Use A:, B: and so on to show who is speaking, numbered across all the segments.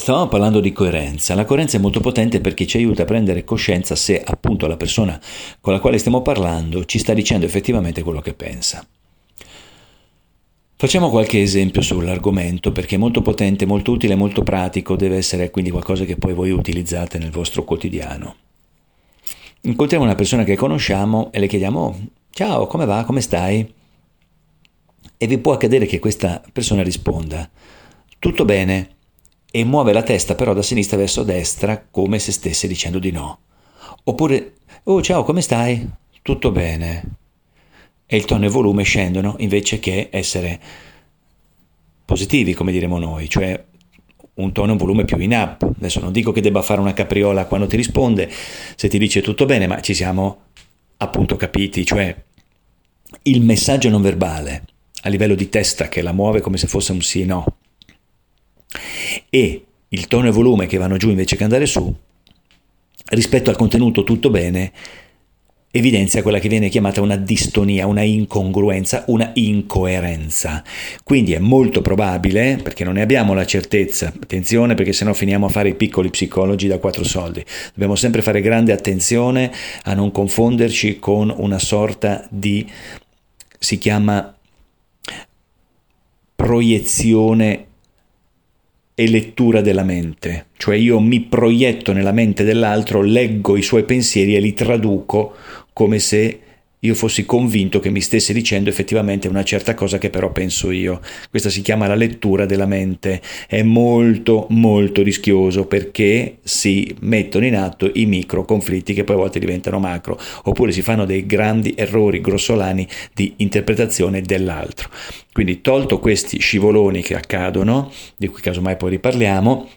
A: Stavamo parlando di coerenza. La coerenza è molto potente perché ci aiuta a prendere coscienza se appunto la persona con la quale stiamo parlando ci sta dicendo effettivamente quello che pensa. Facciamo qualche esempio sull'argomento perché è molto potente, molto utile, molto pratico, deve essere quindi qualcosa che poi voi utilizzate nel vostro quotidiano. Incontriamo una persona che conosciamo e le chiediamo ciao, come va, come stai? E vi può accadere che questa persona risponda tutto bene e muove la testa però da sinistra verso destra come se stesse dicendo di no. Oppure, oh ciao, come stai? Tutto bene. E il tono e il volume scendono invece che essere positivi, come diremo noi, cioè un tono e un volume più in up. Adesso non dico che debba fare una capriola quando ti risponde, se ti dice tutto bene, ma ci siamo appunto capiti, cioè il messaggio non verbale a livello di testa che la muove come se fosse un sì e no e il tono e volume che vanno giù invece che andare su, rispetto al contenuto tutto bene, evidenzia quella che viene chiamata una distonia, una incongruenza, una incoerenza. Quindi è molto probabile, perché non ne abbiamo la certezza, attenzione perché sennò finiamo a fare i piccoli psicologi da quattro soldi, dobbiamo sempre fare grande attenzione a non confonderci con una sorta di, si chiama proiezione e lettura della mente, cioè io mi proietto nella mente dell'altro, leggo i suoi pensieri e li traduco come se io fossi convinto che mi stesse dicendo effettivamente una certa cosa che però penso io. Questa si chiama la lettura della mente. È molto molto rischioso perché si mettono in atto i micro conflitti che poi a volte diventano macro, oppure si fanno dei grandi errori grossolani di interpretazione dell'altro. Quindi tolto questi scivoloni che accadono, di cui casomai poi riparliamo,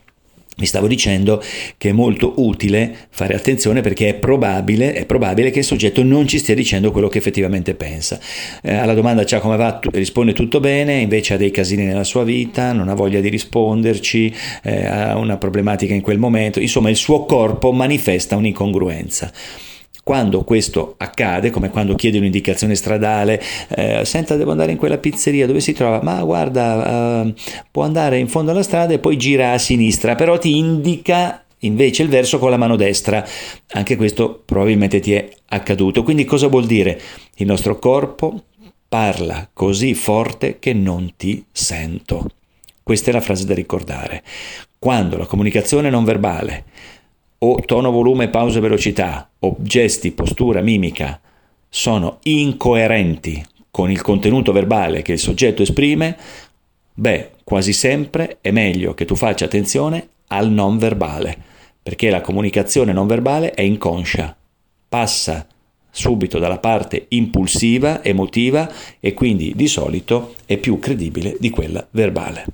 A: mi stavo dicendo che è molto utile fare attenzione perché è probabile, è probabile, che il soggetto non ci stia dicendo quello che effettivamente pensa. Eh, alla domanda ciao come va risponde tutto bene, invece ha dei casini nella sua vita, non ha voglia di risponderci, eh, ha una problematica in quel momento, insomma il suo corpo manifesta un'incongruenza. Quando questo accade, come quando chiedi un'indicazione stradale, eh, senta devo andare in quella pizzeria, dove si trova? Ma guarda, eh, può andare in fondo alla strada e poi gira a sinistra, però ti indica invece il verso con la mano destra. Anche questo probabilmente ti è accaduto. Quindi cosa vuol dire? Il nostro corpo parla così forte che non ti sento. Questa è la frase da ricordare. Quando la comunicazione non verbale o tono, volume, pausa, velocità, o gesti, postura, mimica sono incoerenti con il contenuto verbale che il soggetto esprime, beh, quasi sempre è meglio che tu faccia attenzione al non verbale, perché la comunicazione non verbale è inconscia, passa subito dalla parte impulsiva, emotiva e quindi di solito è più credibile di quella verbale.